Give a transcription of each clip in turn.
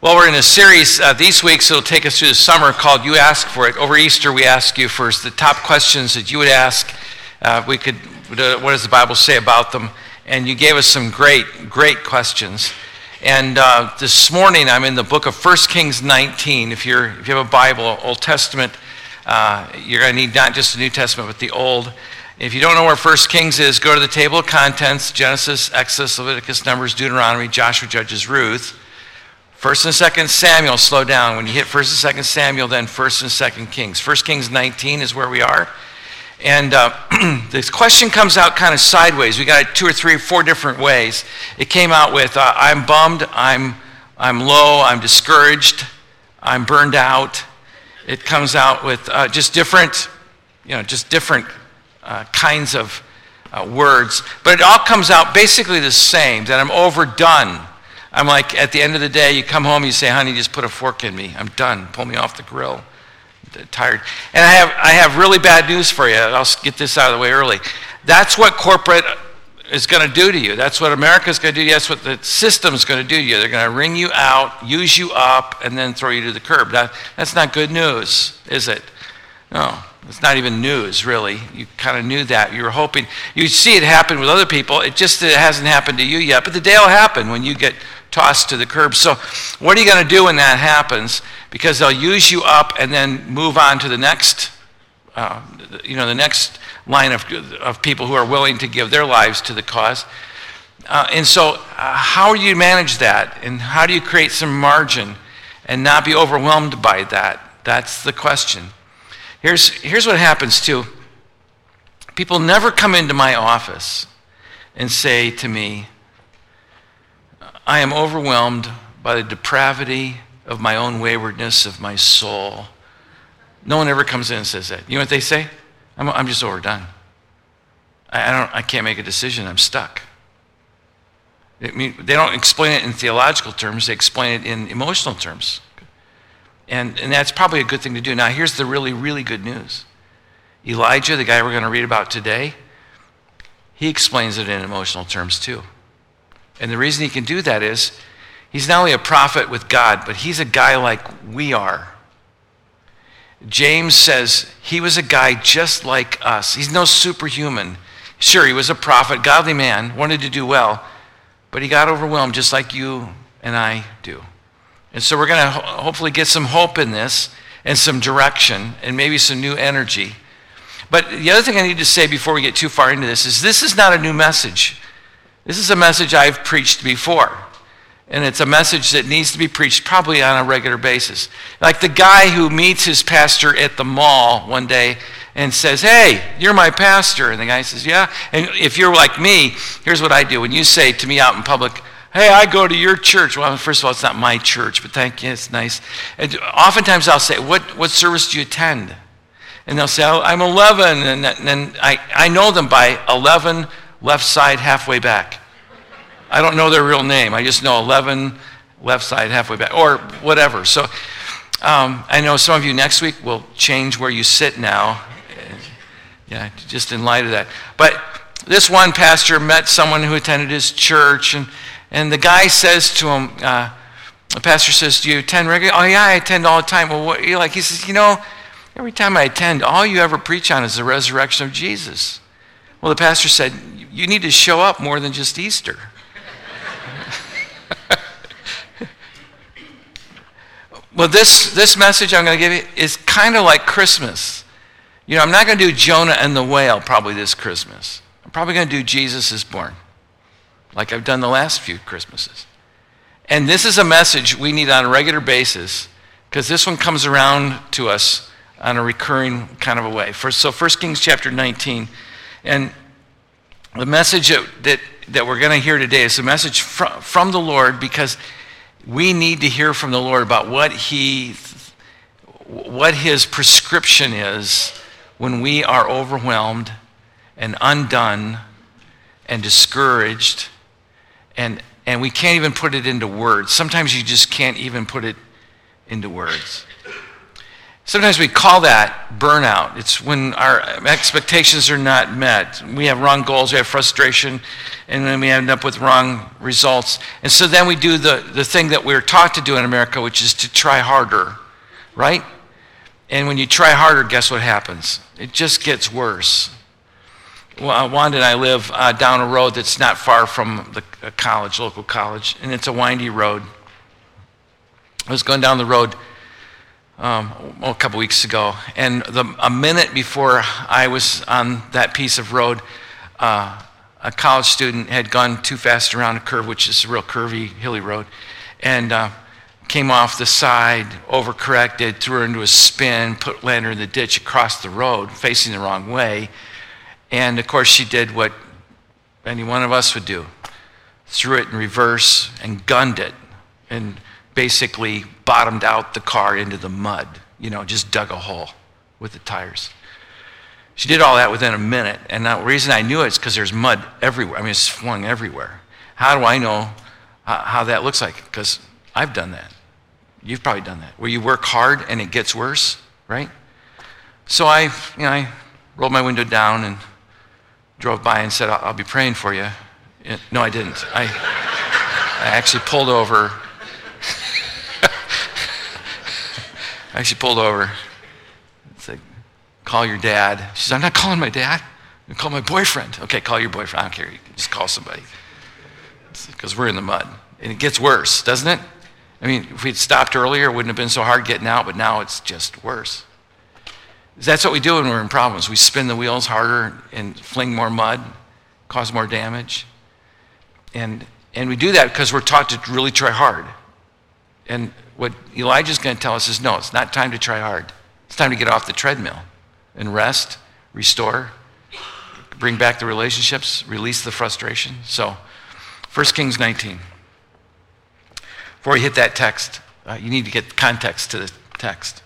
Well, we're in a series uh, these weeks that'll take us through the summer called You Ask for It. Over Easter, we ask you for the top questions that you would ask. Uh, we could, uh, what does the Bible say about them? And you gave us some great, great questions. And uh, this morning, I'm in the book of 1 Kings 19. If, you're, if you have a Bible, Old Testament, uh, you're going to need not just the New Testament, but the Old. If you don't know where 1 Kings is, go to the table of contents Genesis, Exodus, Leviticus, Numbers, Deuteronomy, Joshua, Judges, Ruth. First and Second Samuel, slow down. When you hit First and Second Samuel, then First and Second Kings. First Kings 19 is where we are. And uh, this question comes out kind of sideways. We got it two or three or four different ways. It came out with uh, I'm bummed, I'm, I'm low, I'm discouraged, I'm burned out. It comes out with uh, just different, you know, just different uh, kinds of uh, words. But it all comes out basically the same that I'm overdone I'm like, at the end of the day, you come home, you say, honey, just put a fork in me. I'm done. Pull me off the grill. I'm tired. And I have, I have really bad news for you. I'll get this out of the way early. That's what corporate is going to do to you. That's what America is going to do. to you. That's what the system is going to do to you. They're going to wring you out, use you up, and then throw you to the curb. That, that's not good news, is it? No, it's not even news, really. You kind of knew that. You were hoping. You see it happen with other people. It just it hasn't happened to you yet. But the day will happen when you get tossed to the curb. So, what are you going to do when that happens? Because they'll use you up and then move on to the next, uh, you know, the next line of, of people who are willing to give their lives to the cause. Uh, and so, uh, how do you manage that? And how do you create some margin and not be overwhelmed by that? That's the question. Here's, here's what happens too people never come into my office and say to me, I am overwhelmed by the depravity of my own waywardness of my soul. No one ever comes in and says that. You know what they say? I'm, I'm just overdone. I, I, don't, I can't make a decision. I'm stuck. I mean, they don't explain it in theological terms, they explain it in emotional terms. And, and that's probably a good thing to do. Now, here's the really, really good news Elijah, the guy we're going to read about today, he explains it in emotional terms too. And the reason he can do that is he's not only a prophet with God, but he's a guy like we are. James says he was a guy just like us. He's no superhuman. Sure, he was a prophet, godly man, wanted to do well, but he got overwhelmed just like you and I do. And so we're going to ho- hopefully get some hope in this and some direction and maybe some new energy. But the other thing I need to say before we get too far into this is this is not a new message. This is a message I've preached before. And it's a message that needs to be preached probably on a regular basis. Like the guy who meets his pastor at the mall one day and says, Hey, you're my pastor. And the guy says, Yeah. And if you're like me, here's what I do. When you say to me out in public, Hey, I go to your church. Well, first of all, it's not my church, but thank you. It's nice. And oftentimes I'll say, What, what service do you attend? And they'll say, oh, I'm 11. And then I, I know them by 11 left side halfway back. I don't know their real name. I just know 11 left side halfway back, or whatever. So um, I know some of you next week will change where you sit now. Yeah, just in light of that. But this one pastor met someone who attended his church, and, and the guy says to him, uh, the pastor says, Do you attend regularly? Oh, yeah, I attend all the time. Well, what, you like? He says, You know, every time I attend, all you ever preach on is the resurrection of Jesus. Well, the pastor said, You need to show up more than just Easter. well, this, this message I'm going to give you is kind of like Christmas. You know, I'm not going to do Jonah and the whale probably this Christmas. I'm probably going to do Jesus is born, like I've done the last few Christmases. And this is a message we need on a regular basis because this one comes around to us on a recurring kind of a way. So 1 Kings chapter 19. And the message that, that, that we're going to hear today is a message from, from the Lord because we need to hear from the Lord about what he what his prescription is when we are overwhelmed and undone and discouraged and and we can't even put it into words. Sometimes you just can't even put it into words. Sometimes we call that burnout. It's when our expectations are not met. We have wrong goals, we have frustration, and then we end up with wrong results. And so then we do the, the thing that we're taught to do in America, which is to try harder, right? And when you try harder, guess what happens? It just gets worse. Well, Wanda and I live uh, down a road that's not far from the college, local college, and it's a windy road. I was going down the road um, a couple weeks ago, and the, a minute before I was on that piece of road, uh, a college student had gone too fast around a curve, which is a real curvy, hilly road, and uh, came off the side, overcorrected, threw her into a spin, put landed in the ditch across the road, facing the wrong way. And of course, she did what any one of us would do threw it in reverse and gunned it. And basically bottomed out the car into the mud, you know, just dug a hole with the tires. She did all that within a minute. And the reason I knew it is because there's mud everywhere. I mean, it's flung everywhere. How do I know how that looks like? Because I've done that. You've probably done that, where you work hard and it gets worse, right? So I, you know, I rolled my window down and drove by and said, I'll, I'll be praying for you. No, I didn't. I, I actually pulled over I actually pulled over. It's like, call your dad. She said, I'm not calling my dad. I'm call my boyfriend. Okay, call your boyfriend. I don't care. You just call somebody. Because we're in the mud. And it gets worse, doesn't it? I mean, if we'd stopped earlier, it wouldn't have been so hard getting out, but now it's just worse. That's what we do when we're in problems. We spin the wheels harder and fling more mud, cause more damage. And, and we do that because we're taught to really try hard. And what Elijah's going to tell us is no, it's not time to try hard. It's time to get off the treadmill and rest, restore, bring back the relationships, release the frustration. So, 1 Kings 19. Before you hit that text, uh, you need to get context to the text.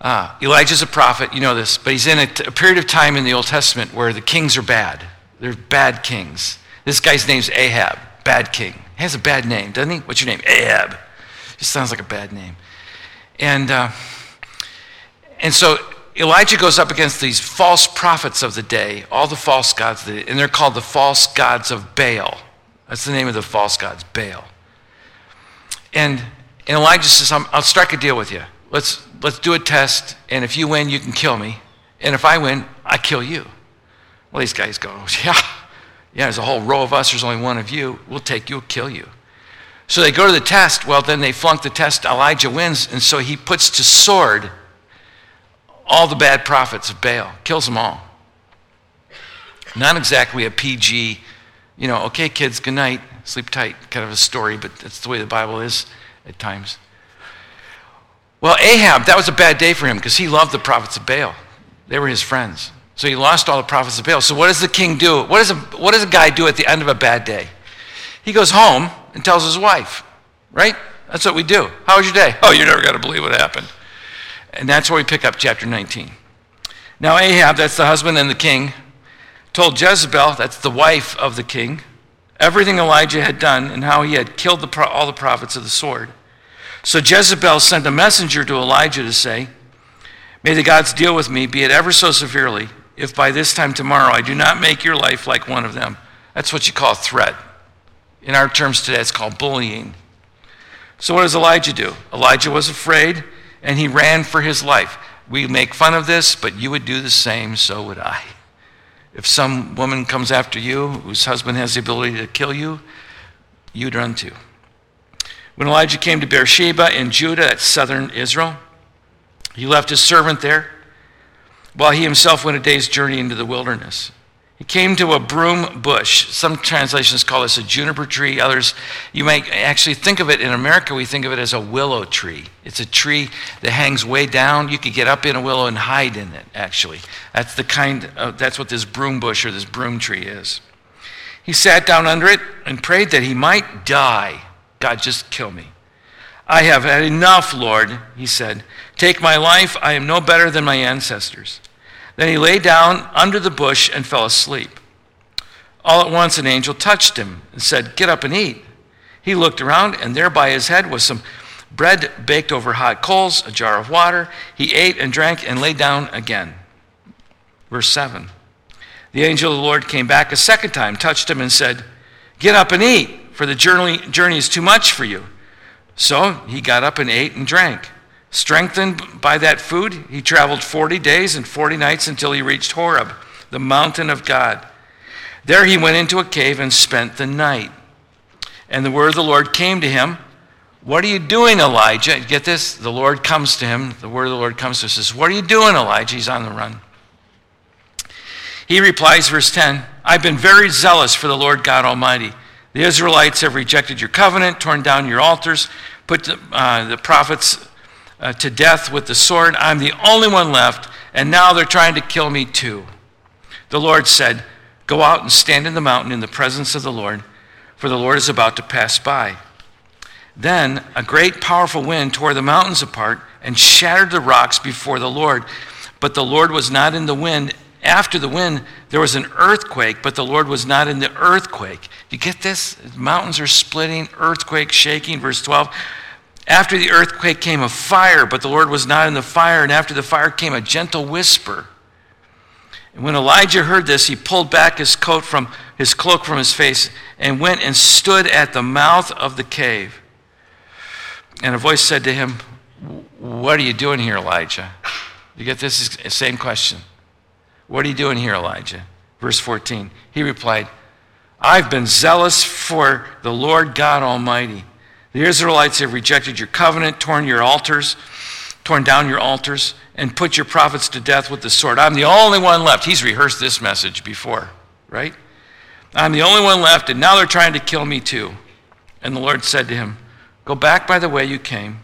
Uh, Elijah's a prophet, you know this, but he's in a, t- a period of time in the Old Testament where the kings are bad. They're bad kings. This guy's name's Ahab, bad king. He has a bad name, doesn't he? What's your name? Ahab. Just sounds like a bad name. And, uh, and so Elijah goes up against these false prophets of the day, all the false gods, the, and they're called the false gods of Baal. That's the name of the false gods, Baal. And, and Elijah says, I'll strike a deal with you. Let's, let's do a test, and if you win, you can kill me. And if I win, I kill you. Well, these guys go, yeah, yeah, there's a whole row of us, there's only one of you. We'll take you, we'll kill you. So they go to the test. Well, then they flunk the test. Elijah wins, and so he puts to sword all the bad prophets of Baal, kills them all. Not exactly a PG, you know, okay, kids, good night, sleep tight kind of a story, but that's the way the Bible is at times. Well, Ahab, that was a bad day for him because he loved the prophets of Baal. They were his friends. So he lost all the prophets of Baal. So what does the king do? What does a, what does a guy do at the end of a bad day? He goes home and tells his wife, right? That's what we do. How was your day? Oh, you're never going to believe what happened. And that's where we pick up chapter 19. Now, Ahab, that's the husband and the king, told Jezebel, that's the wife of the king, everything Elijah had done and how he had killed the, all the prophets of the sword. So Jezebel sent a messenger to Elijah to say, May the gods deal with me, be it ever so severely, if by this time tomorrow I do not make your life like one of them. That's what you call a threat. In our terms today, it's called bullying. So, what does Elijah do? Elijah was afraid and he ran for his life. We make fun of this, but you would do the same, so would I. If some woman comes after you whose husband has the ability to kill you, you'd run too. When Elijah came to Beersheba in Judah, that's southern Israel, he left his servant there while he himself went a day's journey into the wilderness. He came to a broom bush. Some translations call this a juniper tree. Others, you might actually think of it in America, we think of it as a willow tree. It's a tree that hangs way down. You could get up in a willow and hide in it, actually. That's the kind of, that's what this broom bush or this broom tree is. He sat down under it and prayed that he might die. God, just kill me. I have had enough, Lord, he said. Take my life. I am no better than my ancestors. Then he lay down under the bush and fell asleep. All at once, an angel touched him and said, Get up and eat. He looked around, and there by his head was some bread baked over hot coals, a jar of water. He ate and drank and lay down again. Verse 7. The angel of the Lord came back a second time, touched him, and said, Get up and eat, for the journey, journey is too much for you. So he got up and ate and drank. Strengthened by that food, he traveled 40 days and 40 nights until he reached Horeb, the mountain of God. There he went into a cave and spent the night. And the word of the Lord came to him. What are you doing, Elijah? Get this? The Lord comes to him. The word of the Lord comes to him says, What are you doing, Elijah? He's on the run. He replies, verse 10 I've been very zealous for the Lord God Almighty. The Israelites have rejected your covenant, torn down your altars, put the, uh, the prophets uh, to death with the sword. I'm the only one left, and now they're trying to kill me too. The Lord said, Go out and stand in the mountain in the presence of the Lord, for the Lord is about to pass by. Then a great powerful wind tore the mountains apart and shattered the rocks before the Lord. But the Lord was not in the wind. After the wind, there was an earthquake, but the Lord was not in the earthquake. You get this? Mountains are splitting, earthquake shaking. Verse 12. After the earthquake came a fire, but the Lord was not in the fire. And after the fire came a gentle whisper. And when Elijah heard this, he pulled back his coat from his cloak from his face and went and stood at the mouth of the cave. And a voice said to him, What are you doing here, Elijah? You get this same question. What are you doing here, Elijah? Verse 14. He replied, I've been zealous for the Lord God Almighty. The Israelites have rejected your covenant, torn your altars, torn down your altars and put your prophets to death with the sword. I'm the only one left. He's rehearsed this message before, right? I'm the only one left, and now they're trying to kill me too. And the Lord said to him, Go back by the way you came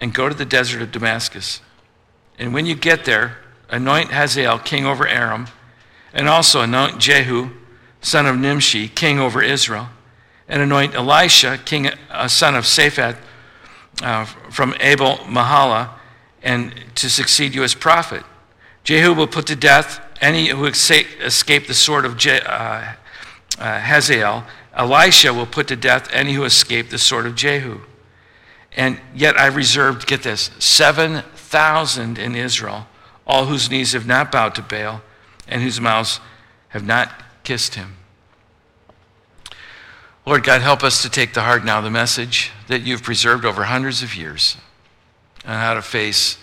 and go to the desert of Damascus. And when you get there, anoint Hazael king over Aram, and also anoint Jehu, son of Nimshi, king over Israel, and anoint Elisha, king, uh, son of Shaphat, uh, from Abel Meholah, and to succeed you as prophet. Jehu will put to death any who escape the sword of Je- uh, uh, Hazael. Elisha will put to death any who escape the sword of Jehu. And yet I reserved, get this, 7,000 in Israel, all whose knees have not bowed to Baal and whose mouths have not kissed him. Lord God, help us to take the heart now the message that you've preserved over hundreds of years on how to face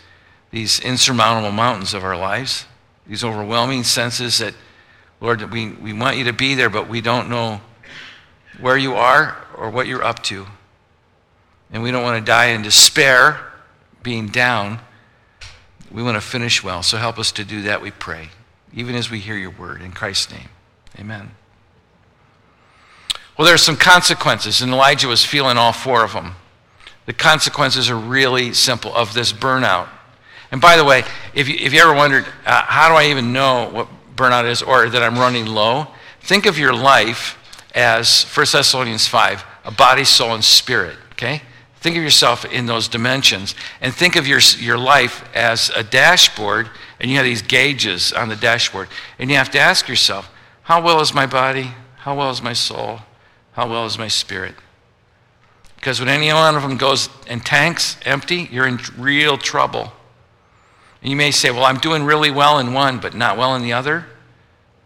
these insurmountable mountains of our lives, these overwhelming senses that, Lord, we, we want you to be there, but we don't know where you are or what you're up to. And we don't want to die in despair, being down. We want to finish well. So help us to do that, we pray, even as we hear your word. In Christ's name, amen. Well, there are some consequences, and Elijah was feeling all four of them. The consequences are really simple of this burnout. And by the way, if you, if you ever wondered, uh, how do I even know what burnout is or that I'm running low? Think of your life as 1 Thessalonians 5, a body, soul, and spirit, okay? Think of yourself in those dimensions and think of your, your life as a dashboard and you have these gauges on the dashboard and you have to ask yourself, how well is my body? How well is my soul? How well is my spirit? Because when any one of them goes and tanks empty, you're in real trouble. And you may say, well, I'm doing really well in one, but not well in the other.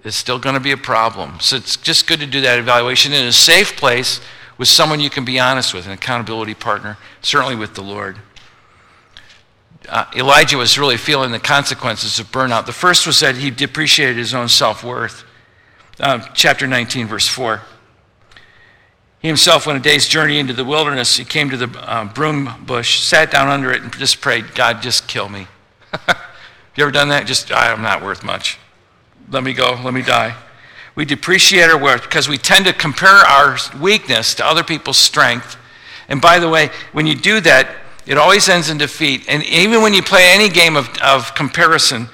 It's still going to be a problem. So it's just good to do that evaluation in a safe place with someone you can be honest with, an accountability partner, certainly with the Lord. Uh, Elijah was really feeling the consequences of burnout. The first was that he depreciated his own self worth. Uh, chapter 19, verse 4. He himself went a day's journey into the wilderness. He came to the uh, broom bush, sat down under it, and just prayed, God, just kill me. Have you ever done that? Just, I'm not worth much. Let me go. Let me die. We depreciate our worth because we tend to compare our weakness to other people's strength. And by the way, when you do that, it always ends in defeat. And even when you play any game of, of comparison,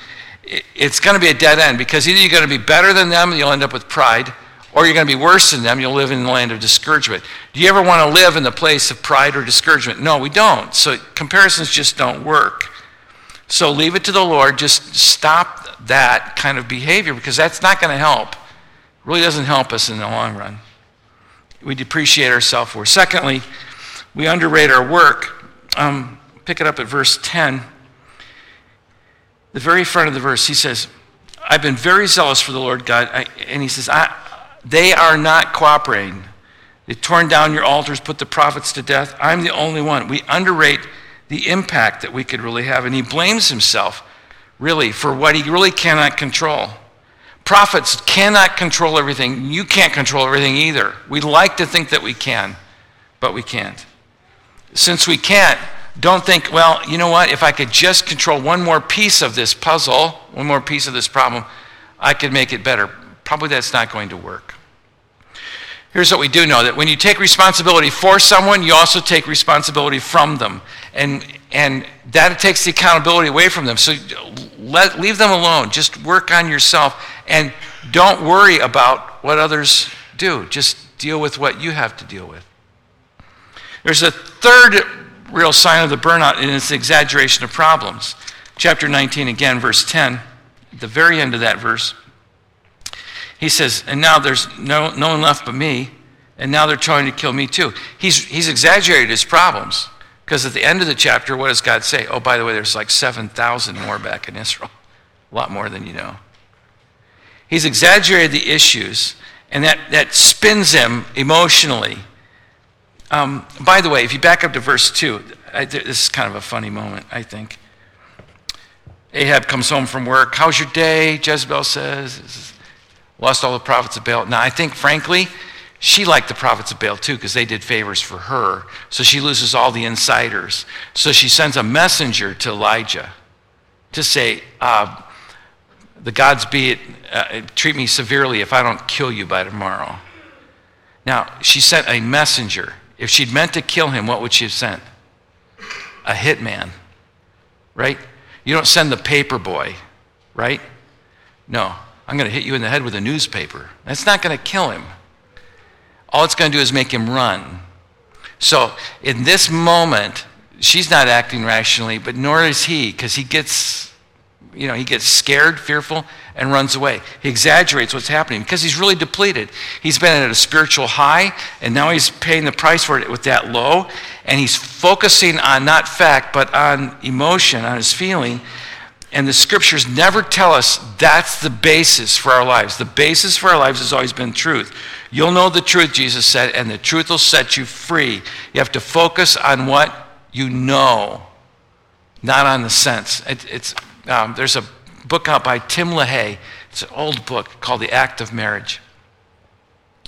it's going to be a dead end because either you're going to be better than them you'll end up with pride, or you're going to be worse than them, you'll live in the land of discouragement. Do you ever want to live in the place of pride or discouragement? No, we don't. So comparisons just don't work. So leave it to the Lord. Just stop that kind of behavior because that's not going to help. It really doesn't help us in the long run. We depreciate our self worth. Secondly, we underrate our work. um, pick it up at verse 10. The very front of the verse, he says, I've been very zealous for the Lord God. I, and he says, They are not cooperating. They've torn down your altars, put the prophets to death. I'm the only one. We underrate the impact that we could really have. And he blames himself, really, for what he really cannot control. Prophets cannot control everything. You can't control everything either. We like to think that we can, but we can't. Since we can't, don't think, well, you know what? If I could just control one more piece of this puzzle, one more piece of this problem, I could make it better. Probably that's not going to work. Here's what we do know that when you take responsibility for someone, you also take responsibility from them. And, and that takes the accountability away from them. So let, leave them alone. Just work on yourself. And don't worry about what others do. Just deal with what you have to deal with. There's a third real sign of the burnout, and it's the exaggeration of problems. Chapter 19, again, verse 10, the very end of that verse. He says, And now there's no, no one left but me, and now they're trying to kill me too. He's, he's exaggerated his problems. Because at the end of the chapter, what does God say? Oh, by the way, there's like 7,000 more back in Israel. A lot more than you know. He's exaggerated the issues, and that, that spins him emotionally. Um, by the way, if you back up to verse 2, I, this is kind of a funny moment, I think. Ahab comes home from work. How's your day? Jezebel says. Lost all the prophets of Baal. Now, I think, frankly, she liked the prophets of Baal too because they did favors for her. So she loses all the insiders. So she sends a messenger to Elijah to say, uh, The gods be it, uh, treat me severely if I don't kill you by tomorrow. Now, she sent a messenger. If she'd meant to kill him, what would she have sent? A hitman, right? You don't send the paper boy, right? No, I'm going to hit you in the head with a newspaper. That's not going to kill him all it's going to do is make him run. So in this moment, she's not acting rationally, but nor is he, because he gets, you know, he gets scared, fearful, and runs away. He exaggerates what's happening because he's really depleted. He's been at a spiritual high, and now he's paying the price for it with that low, and he's focusing on not fact, but on emotion, on his feeling. And the scriptures never tell us that's the basis for our lives. The basis for our lives has always been truth. You'll know the truth, Jesus said, and the truth will set you free. You have to focus on what you know, not on the sense. It, it's, um, there's a book out by Tim LaHaye. It's an old book called The Act of Marriage.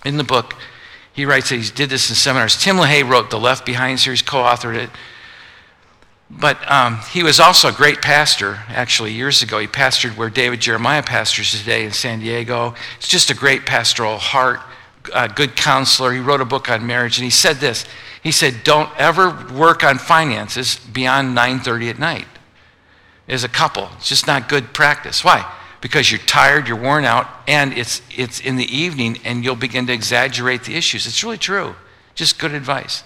In the book, he writes that he did this in seminars. Tim LaHaye wrote the Left Behind series, co authored it. But um, he was also a great pastor, actually, years ago. He pastored where David Jeremiah pastors today in San Diego. It's just a great pastoral heart, a good counselor. He wrote a book on marriage, and he said this. He said, Don't ever work on finances beyond 9.30 at night as a couple. It's just not good practice. Why? Because you're tired, you're worn out, and it's, it's in the evening, and you'll begin to exaggerate the issues. It's really true. Just good advice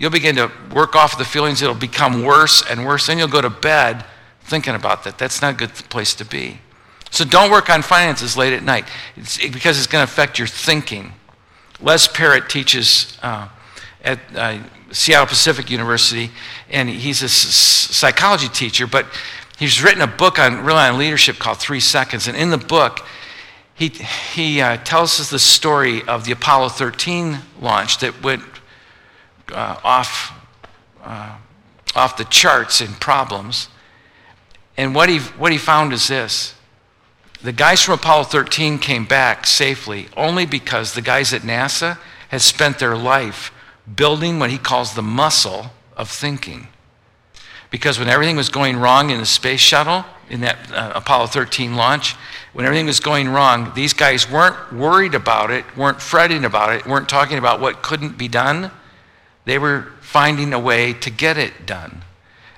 you'll begin to work off the feelings. It'll become worse and worse. Then you'll go to bed thinking about that. That's not a good place to be. So don't work on finances late at night it's, because it's going to affect your thinking. Les Parrott teaches uh, at uh, Seattle Pacific University, and he's a s- psychology teacher, but he's written a book on really on leadership called Three Seconds. And in the book, he, he uh, tells us the story of the Apollo 13 launch that went uh, off, uh, off the charts in problems. And what he, what he found is this the guys from Apollo 13 came back safely only because the guys at NASA had spent their life building what he calls the muscle of thinking. Because when everything was going wrong in the space shuttle, in that uh, Apollo 13 launch, when everything was going wrong, these guys weren't worried about it, weren't fretting about it, weren't talking about what couldn't be done. They were finding a way to get it done.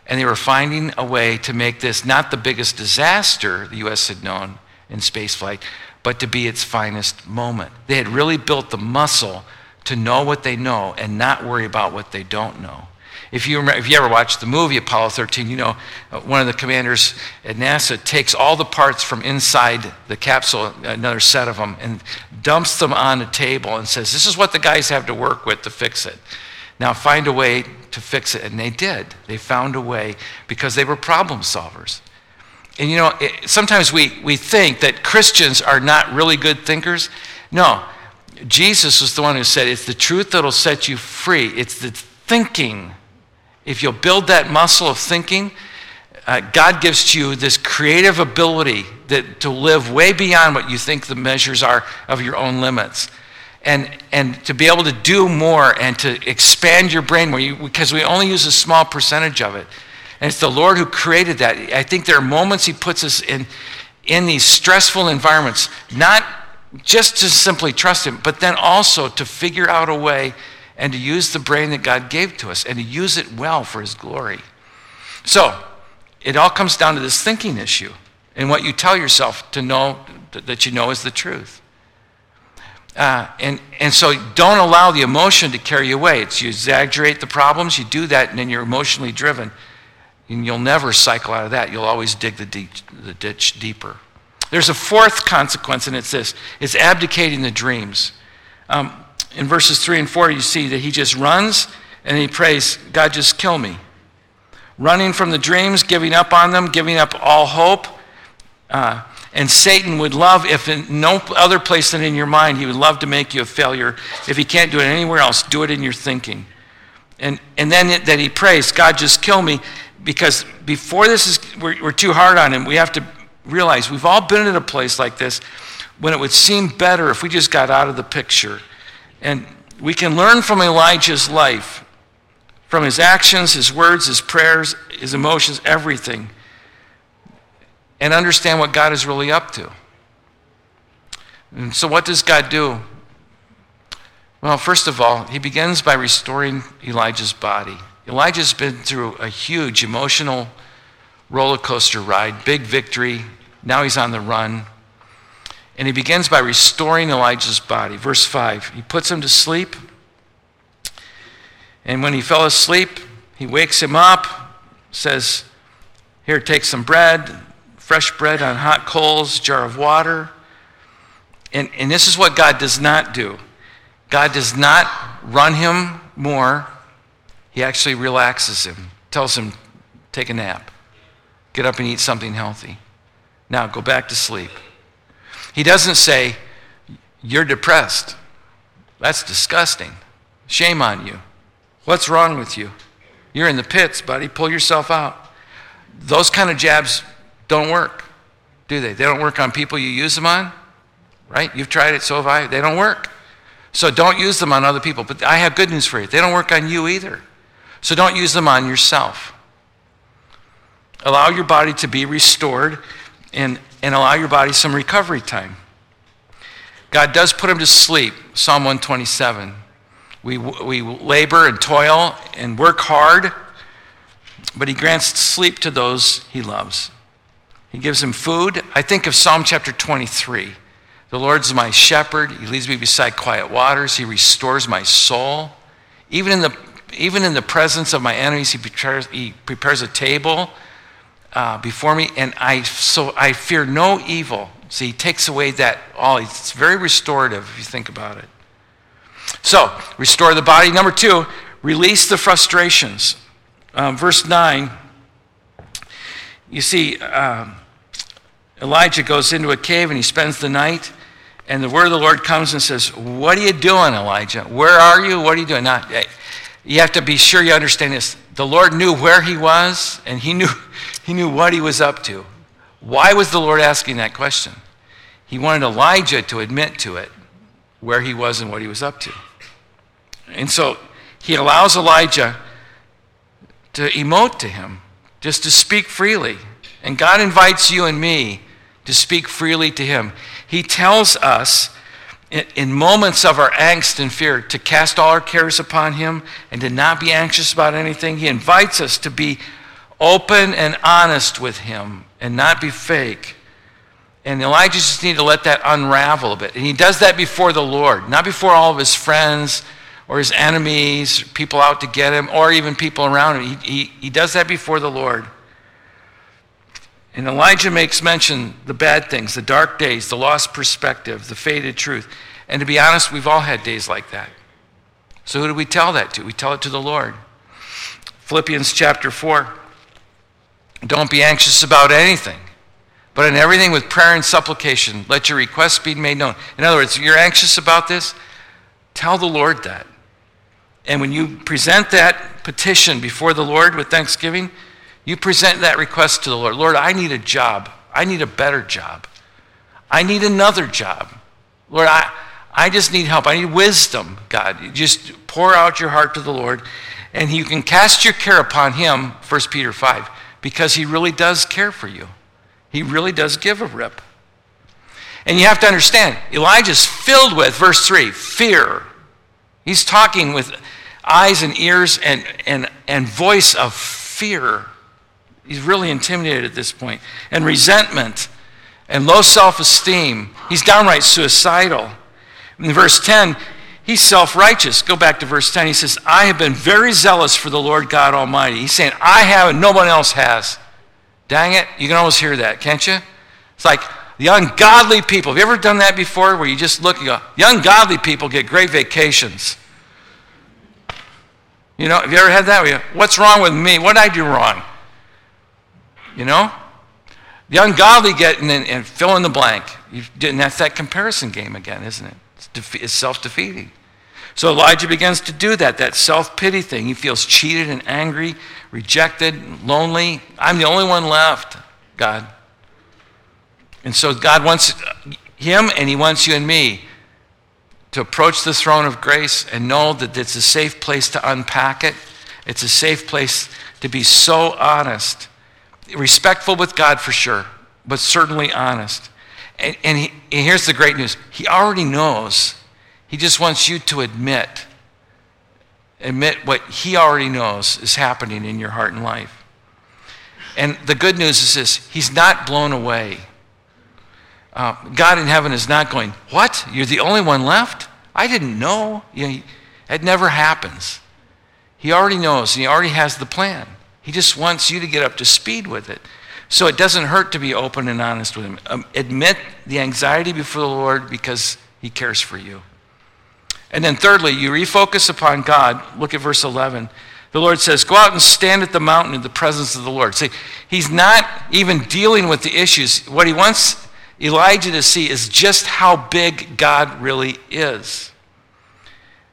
And they were finding a way to make this not the biggest disaster the U.S. had known in spaceflight, but to be its finest moment. They had really built the muscle to know what they know and not worry about what they don't know. If you, remember, if you ever watched the movie Apollo 13, you know uh, one of the commanders at NASA takes all the parts from inside the capsule, another set of them, and dumps them on a table and says, This is what the guys have to work with to fix it. Now find a way to fix it. And they did. They found a way because they were problem solvers. And you know, it, sometimes we, we think that Christians are not really good thinkers. No, Jesus was the one who said, It's the truth that'll set you free. It's the thinking. If you'll build that muscle of thinking, uh, God gives to you this creative ability that, to live way beyond what you think the measures are of your own limits. And, and to be able to do more and to expand your brain more, you, because we only use a small percentage of it. And it's the Lord who created that. I think there are moments He puts us in, in these stressful environments, not just to simply trust Him, but then also to figure out a way and to use the brain that God gave to us and to use it well for His glory. So, it all comes down to this thinking issue and what you tell yourself to know that you know is the truth. Uh, and, and so don't allow the emotion to carry you away. It's you exaggerate the problems, you do that, and then you're emotionally driven. And you'll never cycle out of that. You'll always dig the, deep, the ditch deeper. There's a fourth consequence, and it's this it's abdicating the dreams. Um, in verses 3 and 4, you see that he just runs and he prays, God, just kill me. Running from the dreams, giving up on them, giving up all hope. Uh, and Satan would love, if in no other place than in your mind, he would love to make you a failure. If he can't do it anywhere else, do it in your thinking. And, and then it, that he prays, God, just kill me because before this is, we're, we're too hard on him. We have to realize we've all been in a place like this when it would seem better if we just got out of the picture. And we can learn from Elijah's life, from his actions, his words, his prayers, his emotions, everything, and understand what God is really up to. And so, what does God do? Well, first of all, he begins by restoring Elijah's body. Elijah's been through a huge emotional roller coaster ride, big victory. Now he's on the run. And he begins by restoring Elijah's body. Verse 5 He puts him to sleep. And when he fell asleep, he wakes him up, says, Here, take some bread, fresh bread on hot coals, jar of water. And, and this is what God does not do God does not run him more he actually relaxes him, tells him, take a nap, get up and eat something healthy. Now go back to sleep. He doesn't say, You're depressed. That's disgusting. Shame on you. What's wrong with you? You're in the pits, buddy. Pull yourself out. Those kind of jabs don't work, do they? They don't work on people you use them on, right? You've tried it, so have I. They don't work. So don't use them on other people. But I have good news for you. They don't work on you either. So don't use them on yourself. Allow your body to be restored and, and allow your body some recovery time. God does put him to sleep, Psalm 127. We, we labor and toil and work hard, but he grants sleep to those he loves. He gives him food. I think of Psalm chapter 23. The Lord's my shepherd. He leads me beside quiet waters. He restores my soul. Even in the even in the presence of my enemies, he prepares, he prepares a table uh, before me, and I, so I fear no evil. See, he takes away that all. It's very restorative if you think about it. So, restore the body. Number two, release the frustrations. Um, verse 9, you see, um, Elijah goes into a cave and he spends the night. And the word of the Lord comes and says, What are you doing, Elijah? Where are you? What are you doing? Now, eh, you have to be sure you understand this. The Lord knew where he was, and he knew, he knew what he was up to. Why was the Lord asking that question? He wanted Elijah to admit to it, where he was and what he was up to. And so he allows Elijah to emote to him, just to speak freely. And God invites you and me to speak freely to him. He tells us in moments of our angst and fear to cast all our cares upon him and to not be anxious about anything. He invites us to be open and honest with him and not be fake. And Elijah just needed to let that unravel a bit. And he does that before the Lord, not before all of his friends or his enemies, people out to get him, or even people around him. He, he, he does that before the Lord. And Elijah makes mention the bad things, the dark days, the lost perspective, the faded truth. And to be honest, we've all had days like that. So who do we tell that to? We tell it to the Lord. Philippians chapter 4. Don't be anxious about anything, but in everything with prayer and supplication, let your requests be made known. In other words, if you're anxious about this, tell the Lord that. And when you present that petition before the Lord with thanksgiving, you present that request to the Lord. Lord, I need a job. I need a better job. I need another job. Lord, I, I just need help. I need wisdom, God. You just pour out your heart to the Lord, and you can cast your care upon Him, 1 Peter 5, because He really does care for you. He really does give a rip. And you have to understand, Elijah's filled with, verse 3, fear. He's talking with eyes and ears and, and, and voice of fear. He's really intimidated at this point. And resentment and low self esteem. He's downright suicidal. In verse 10, he's self righteous. Go back to verse 10. He says, I have been very zealous for the Lord God Almighty. He's saying, I have and no one else has. Dang it. You can almost hear that, can't you? It's like the ungodly people. Have you ever done that before where you just look and go, the ungodly people get great vacations? You know, have you ever had that? What's wrong with me? What did I do wrong? You know? The ungodly get and, and fill in the blank. You, and that's that comparison game again, isn't it? It's, defe- it's self defeating. So Elijah begins to do that, that self pity thing. He feels cheated and angry, rejected, lonely. I'm the only one left, God. And so God wants him and he wants you and me to approach the throne of grace and know that it's a safe place to unpack it. It's a safe place to be so honest respectful with God for sure, but certainly honest. And, and, he, and here's the great news He already knows. He just wants you to admit, admit what He already knows is happening in your heart and life. And the good news is this He's not blown away. Uh, God in heaven is not going, What? You're the only one left? I didn't know. You know it never happens. He already knows, and He already has the plan. He just wants you to get up to speed with it. So it doesn't hurt to be open and honest with Him. Um, admit the anxiety before the Lord because He cares for you. And then, thirdly, you refocus upon God. Look at verse 11. The Lord says, Go out and stand at the mountain in the presence of the Lord. See, He's not even dealing with the issues. What He wants Elijah to see is just how big God really is.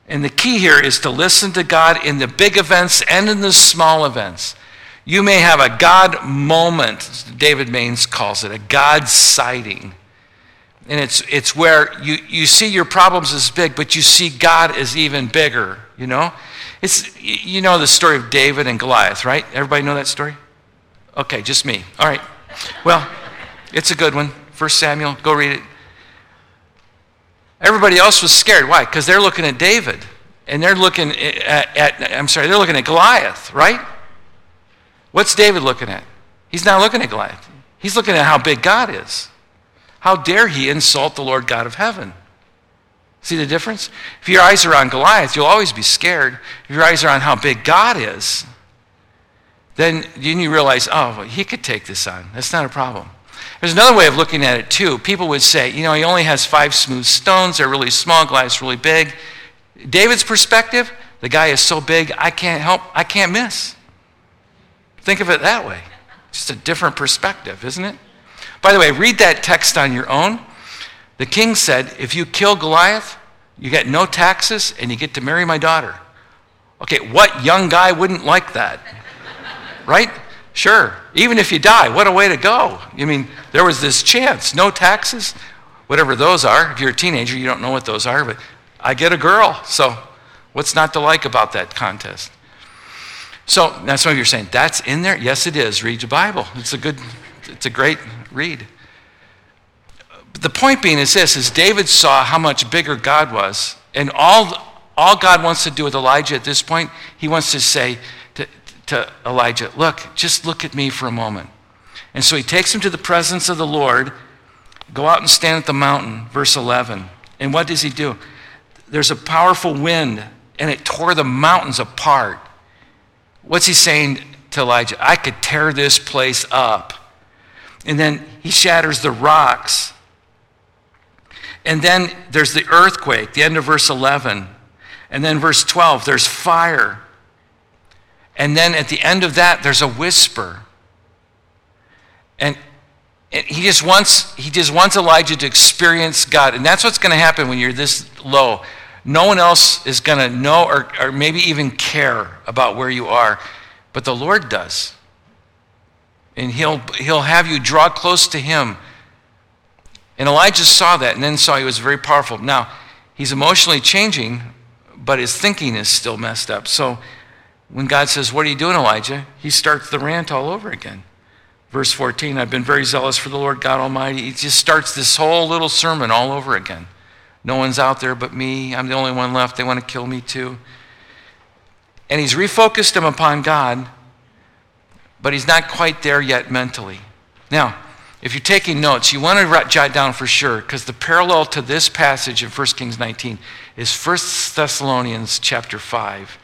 And the key here is to listen to God in the big events and in the small events. You may have a God moment, David Mains calls it, a God sighting. And it's, it's where you, you see your problems as big, but you see God as even bigger, you know? It's, you know the story of David and Goliath, right? Everybody know that story? Okay, just me. All right. Well, it's a good one. First Samuel, go read it. Everybody else was scared. Why? Because they're looking at David. And they're looking eh, at, at, I'm sorry, they're looking at Goliath, right? What's David looking at? He's not looking at Goliath. He's looking at how big God is. How dare he insult the Lord God of heaven? See the difference? If your eyes are on Goliath, you'll always be scared. If your eyes are on how big God is, then, you realize, oh, well, he could take this on. That's not a problem. There's another way of looking at it, too. People would say, you know, he only has five smooth stones. They're really small. Goliath's really big. David's perspective, the guy is so big, I can't help, I can't miss. Think of it that way. Just a different perspective, isn't it? By the way, read that text on your own. The king said, If you kill Goliath, you get no taxes and you get to marry my daughter. Okay, what young guy wouldn't like that? right? Sure. Even if you die, what a way to go. I mean, there was this chance, no taxes, whatever those are. If you're a teenager, you don't know what those are, but I get a girl. So what's not to like about that contest? So now some of you are saying, that's in there? Yes, it is. Read the Bible. It's a good, it's a great read. But the point being is this, is David saw how much bigger God was. And all, all God wants to do with Elijah at this point, he wants to say to, to Elijah, look, just look at me for a moment. And so he takes him to the presence of the Lord, go out and stand at the mountain, verse 11. And what does he do? There's a powerful wind, and it tore the mountains apart. What's he saying to Elijah? I could tear this place up. And then he shatters the rocks. And then there's the earthquake, the end of verse 11. And then verse 12, there's fire. And then at the end of that, there's a whisper. And he just wants he just wants Elijah to experience God. And that's what's going to happen when you're this low. No one else is going to know or, or maybe even care about where you are, but the Lord does. And he'll, he'll have you draw close to him. And Elijah saw that and then saw he was very powerful. Now, he's emotionally changing, but his thinking is still messed up. So when God says, What are you doing, Elijah? he starts the rant all over again. Verse 14, I've been very zealous for the Lord God Almighty. He just starts this whole little sermon all over again. No one's out there but me. I'm the only one left. They want to kill me too. And he's refocused him upon God, but he's not quite there yet mentally. Now, if you're taking notes, you want to jot down for sure, because the parallel to this passage in 1 Kings 19 is 1 Thessalonians chapter 5,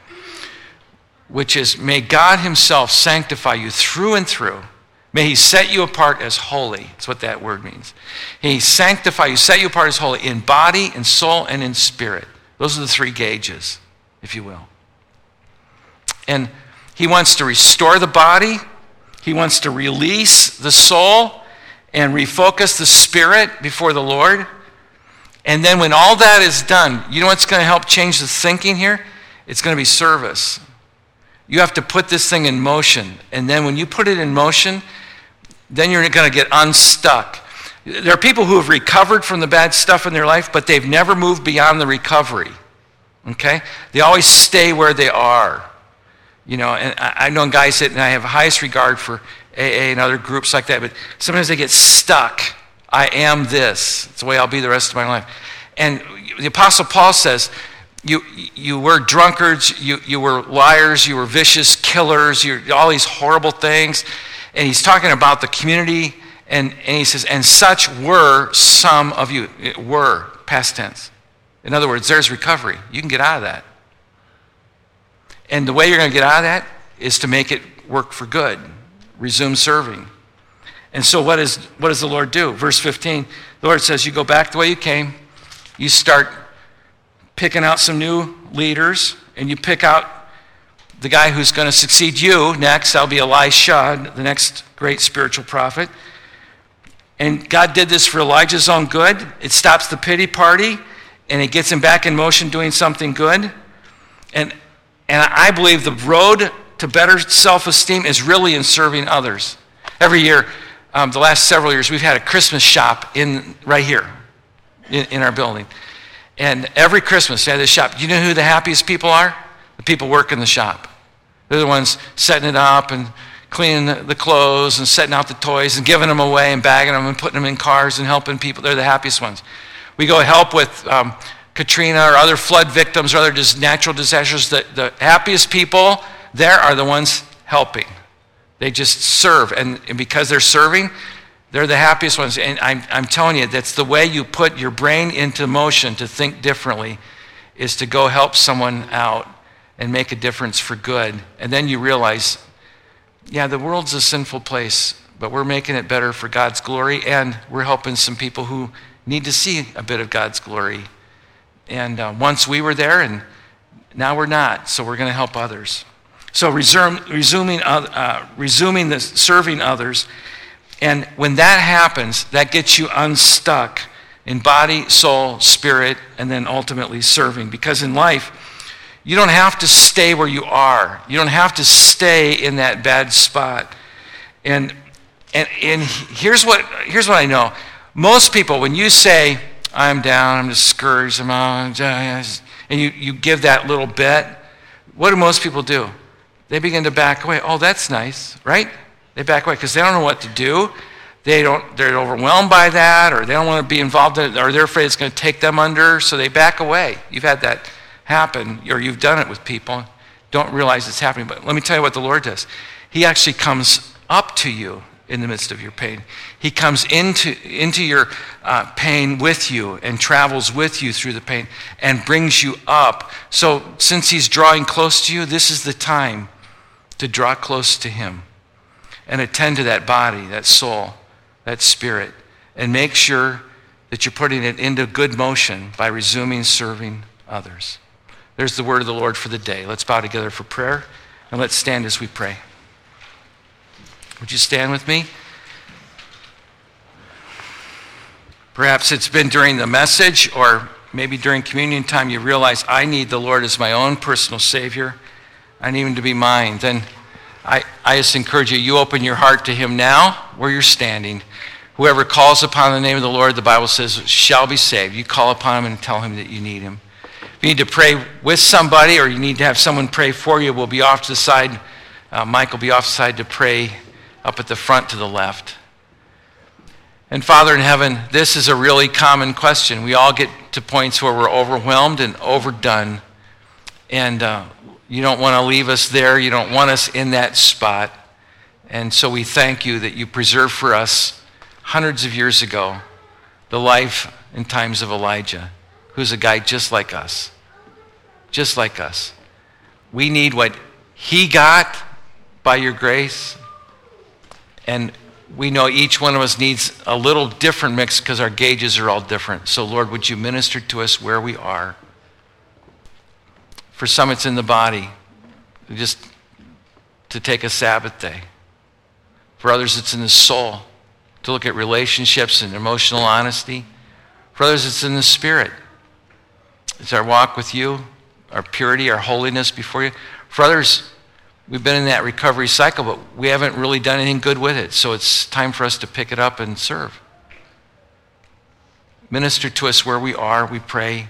which is, May God himself sanctify you through and through May he set you apart as holy. That's what that word means. He sanctify you, set you apart as holy in body, in soul, and in spirit. Those are the three gauges, if you will. And he wants to restore the body, he wants to release the soul and refocus the spirit before the Lord. And then when all that is done, you know what's going to help change the thinking here? It's going to be service. You have to put this thing in motion. And then when you put it in motion, then you're going to get unstuck. There are people who have recovered from the bad stuff in their life, but they've never moved beyond the recovery. Okay? They always stay where they are. You know, and I know guys that, and I have highest regard for AA and other groups like that, but sometimes they get stuck. I am this. It's the way I'll be the rest of my life. And the Apostle Paul says, you, you were drunkards, you, you were liars, you were vicious killers, you all these horrible things and he's talking about the community, and, and he says, and such were some of you. It were, past tense. In other words, there's recovery. You can get out of that. And the way you're going to get out of that is to make it work for good. Resume serving. And so, what, is, what does the Lord do? Verse 15 the Lord says, You go back the way you came, you start picking out some new leaders, and you pick out the guy who's going to succeed you next. That'll be Elisha, the next great spiritual prophet. And God did this for Elijah's own good. It stops the pity party and it gets him back in motion doing something good. And, and I believe the road to better self esteem is really in serving others. Every year, um, the last several years, we've had a Christmas shop in, right here in, in our building. And every Christmas, we had this shop. Do you know who the happiest people are? The people work in the shop. They're the ones setting it up and cleaning the clothes and setting out the toys and giving them away and bagging them and putting them in cars and helping people. They're the happiest ones. We go help with um, Katrina or other flood victims or other natural disasters. The, the happiest people there are the ones helping. They just serve. And, and because they're serving, they're the happiest ones. And I'm, I'm telling you, that's the way you put your brain into motion to think differently, is to go help someone out and make a difference for good. And then you realize, yeah, the world's a sinful place, but we're making it better for God's glory, and we're helping some people who need to see a bit of God's glory. And uh, once we were there, and now we're not, so we're going to help others. So resume, resuming, uh, resuming the serving others, and when that happens, that gets you unstuck in body, soul, spirit, and then ultimately serving. Because in life, you don't have to stay where you are. You don't have to stay in that bad spot. And, and, and here's, what, here's what I know. Most people, when you say, I'm down, I'm discouraged, I'm out, and you, you give that little bit, what do most people do? They begin to back away. Oh, that's nice, right? They back away because they don't know what to do. They don't, they're overwhelmed by that, or they don't want to be involved in it, or they're afraid it's going to take them under, so they back away. You've had that happen, or you've done it with people, don't realize it's happening. But let me tell you what the Lord does. He actually comes up to you in the midst of your pain. He comes into, into your uh, pain with you and travels with you through the pain and brings you up. So, since He's drawing close to you, this is the time to draw close to Him and attend to that body, that soul, that spirit, and make sure that you're putting it into good motion by resuming serving others. There's the word of the Lord for the day. Let's bow together for prayer and let's stand as we pray. Would you stand with me? Perhaps it's been during the message or maybe during communion time you realize I need the Lord as my own personal Savior. I need Him to be mine. Then I, I just encourage you, you open your heart to Him now where you're standing. Whoever calls upon the name of the Lord, the Bible says, shall be saved. You call upon Him and tell Him that you need Him. You need to pray with somebody or you need to have someone pray for you, we'll be off to the side. Uh, Mike will be off the side to pray up at the front to the left. And Father in heaven, this is a really common question. We all get to points where we're overwhelmed and overdone. And uh, you don't want to leave us there. You don't want us in that spot. And so we thank you that you preserved for us hundreds of years ago the life and times of Elijah, who's a guy just like us. Just like us. We need what he got by your grace. And we know each one of us needs a little different mix because our gauges are all different. So, Lord, would you minister to us where we are? For some, it's in the body, just to take a Sabbath day. For others, it's in the soul, to look at relationships and emotional honesty. For others, it's in the spirit. It's our walk with you, our purity, our holiness before you. For others, we've been in that recovery cycle, but we haven't really done anything good with it. So it's time for us to pick it up and serve. Minister to us where we are, we pray,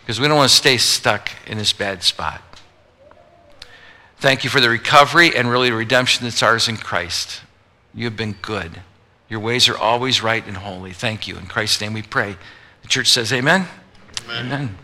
because we don't want to stay stuck in this bad spot. Thank you for the recovery and really the redemption that's ours in Christ. You have been good. Your ways are always right and holy. Thank you. In Christ's name we pray. The church says, Amen. Amen. Amen.